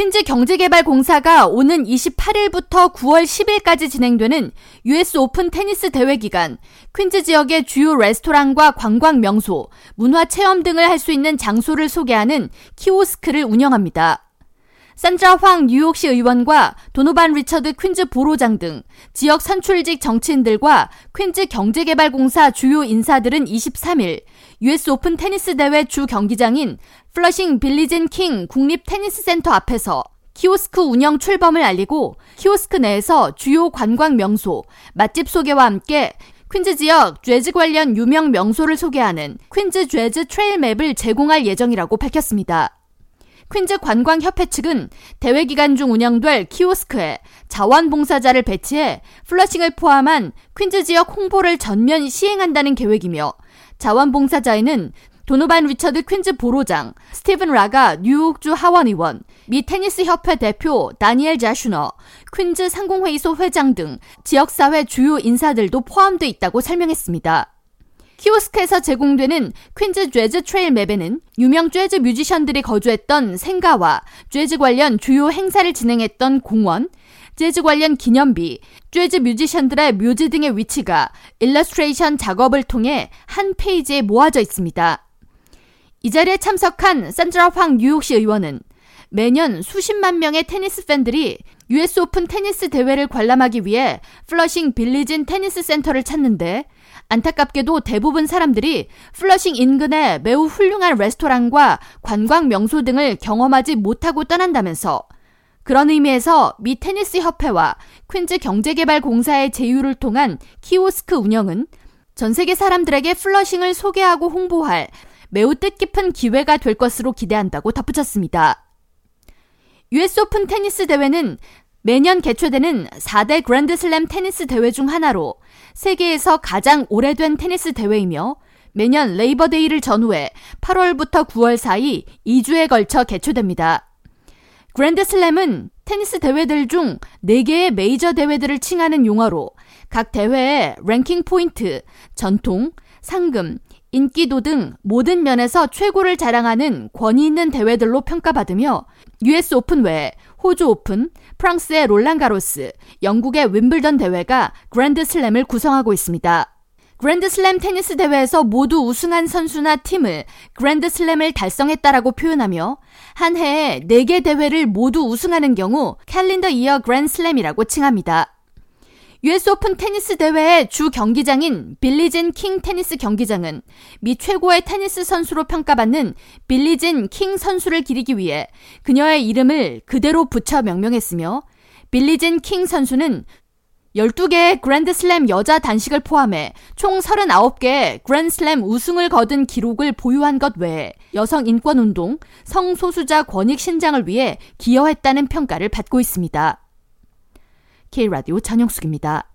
퀸즈 경제개발공사가 오는 28일부터 9월 10일까지 진행되는 US 오픈 테니스 대회 기간 퀸즈 지역의 주요 레스토랑과 관광 명소, 문화 체험 등을 할 수 있는 장소를 소개하는 키오스크를 운영합니다. 산드라 황 뉴욕시 의원과 도노반 리처드 퀸즈 보로장 등 지역 선출직 정치인들과 퀸즈 경제개발공사 주요 인사들은 23일 US 오픈 테니스 대회 주 경기장인 플러싱 빌리진 킹 국립 테니스 센터 앞에서 키오스크 운영 출범을 알리고 키오스크 내에서 주요 관광 명소, 맛집 소개와 함께 퀸즈 지역 재즈 관련 유명 명소를 소개하는 퀸즈 재즈 Trail Map을 제공할 예정이라고 밝혔습니다. 퀸즈 관광협회 측은 대회 기간 중 운영될 키오스크에 자원봉사자를 배치해 플러싱을 포함한 퀸즈 지역 홍보를 전면 시행한다는 계획이며 자원봉사자에는 도노반 리처드 퀸즈 보로장, 스티븐 라가 뉴욕주 하원의원, 미 테니스 협회 대표 다니엘 자슈너, 퀸즈 상공회의소 회장 등 지역사회 주요 인사들도 포함돼 있다고 설명했습니다. 키오스크에서 제공되는 퀸즈 재즈 Trail Map에는 유명 재즈 뮤지션들이 거주했던 생가와 재즈 관련 주요 행사를 진행했던 공원, 재즈 관련 기념비, 재즈 뮤지션들의 묘지 등의 위치가 일러스트레이션 작업을 통해 한 페이지에 모아져 있습니다. 이 자리에 참석한 산드라 황 뉴욕시 의원은 매년 수십만 명의 테니스 팬들이 US 오픈 테니스 대회를 관람하기 위해 플러싱 빌리진 테니스 센터를 찾는데 안타깝게도 대부분 사람들이 플러싱 인근의 매우 훌륭한 레스토랑과 관광 명소 등을 경험하지 못하고 떠난다면서 그런 의미에서 미 테니스 협회와 퀸즈 경제개발공사의 제휴를 통한 키오스크 운영은 전 세계 사람들에게 플러싱을 소개하고 홍보할 매우 뜻깊은 기회가 될 것으로 기대한다고 덧붙였습니다. US 오픈 테니스 대회는 매년 개최되는 4대 그랜드슬램 테니스 대회 중 하나로 세계에서 가장 오래된 테니스 대회이며 매년 Labor Day를 전후해 8월부터 9월 사이 2주에 걸쳐 개최됩니다. 그랜드슬램은 테니스 대회들 중 4개의 메이저 대회들을 칭하는 용어로 각 대회의 랭킹 포인트, 전통, 상금, 인기도 등 모든 면에서 최고를 자랑하는 권위 있는 대회들로 평가받으며 US 오픈 외에 호주 오픈, 프랑스의 롤랑 가로스, 영국의 윈블던 대회가 그랜드 슬램을 구성하고 있습니다. 그랜드 슬램 테니스 대회에서 모두 우승한 선수나 팀을 그랜드 슬램을 달성했다라고 표현하며 한 해에 4개 대회를 모두 우승하는 경우 calendar year 그랜드 슬램이라고 칭합니다. US 오픈 테니스 대회의 주 경기장인 빌리진 킹 테니스 경기장은 미 최고의 테니스 선수로 평가받는 빌리진 킹 선수를 기리기 위해 그녀의 이름을 그대로 붙여 명명했으며 빌리진 킹 선수는 12개의 그랜드슬램 여자 단식을 포함해 총 39개의 그랜드슬램 우승을 거둔 기록을 보유한 것 외에 여성 인권 운동, 성소수자 권익 신장을 위해 기여했다는 평가를 받고 있습니다. K라디오 전영숙입니다.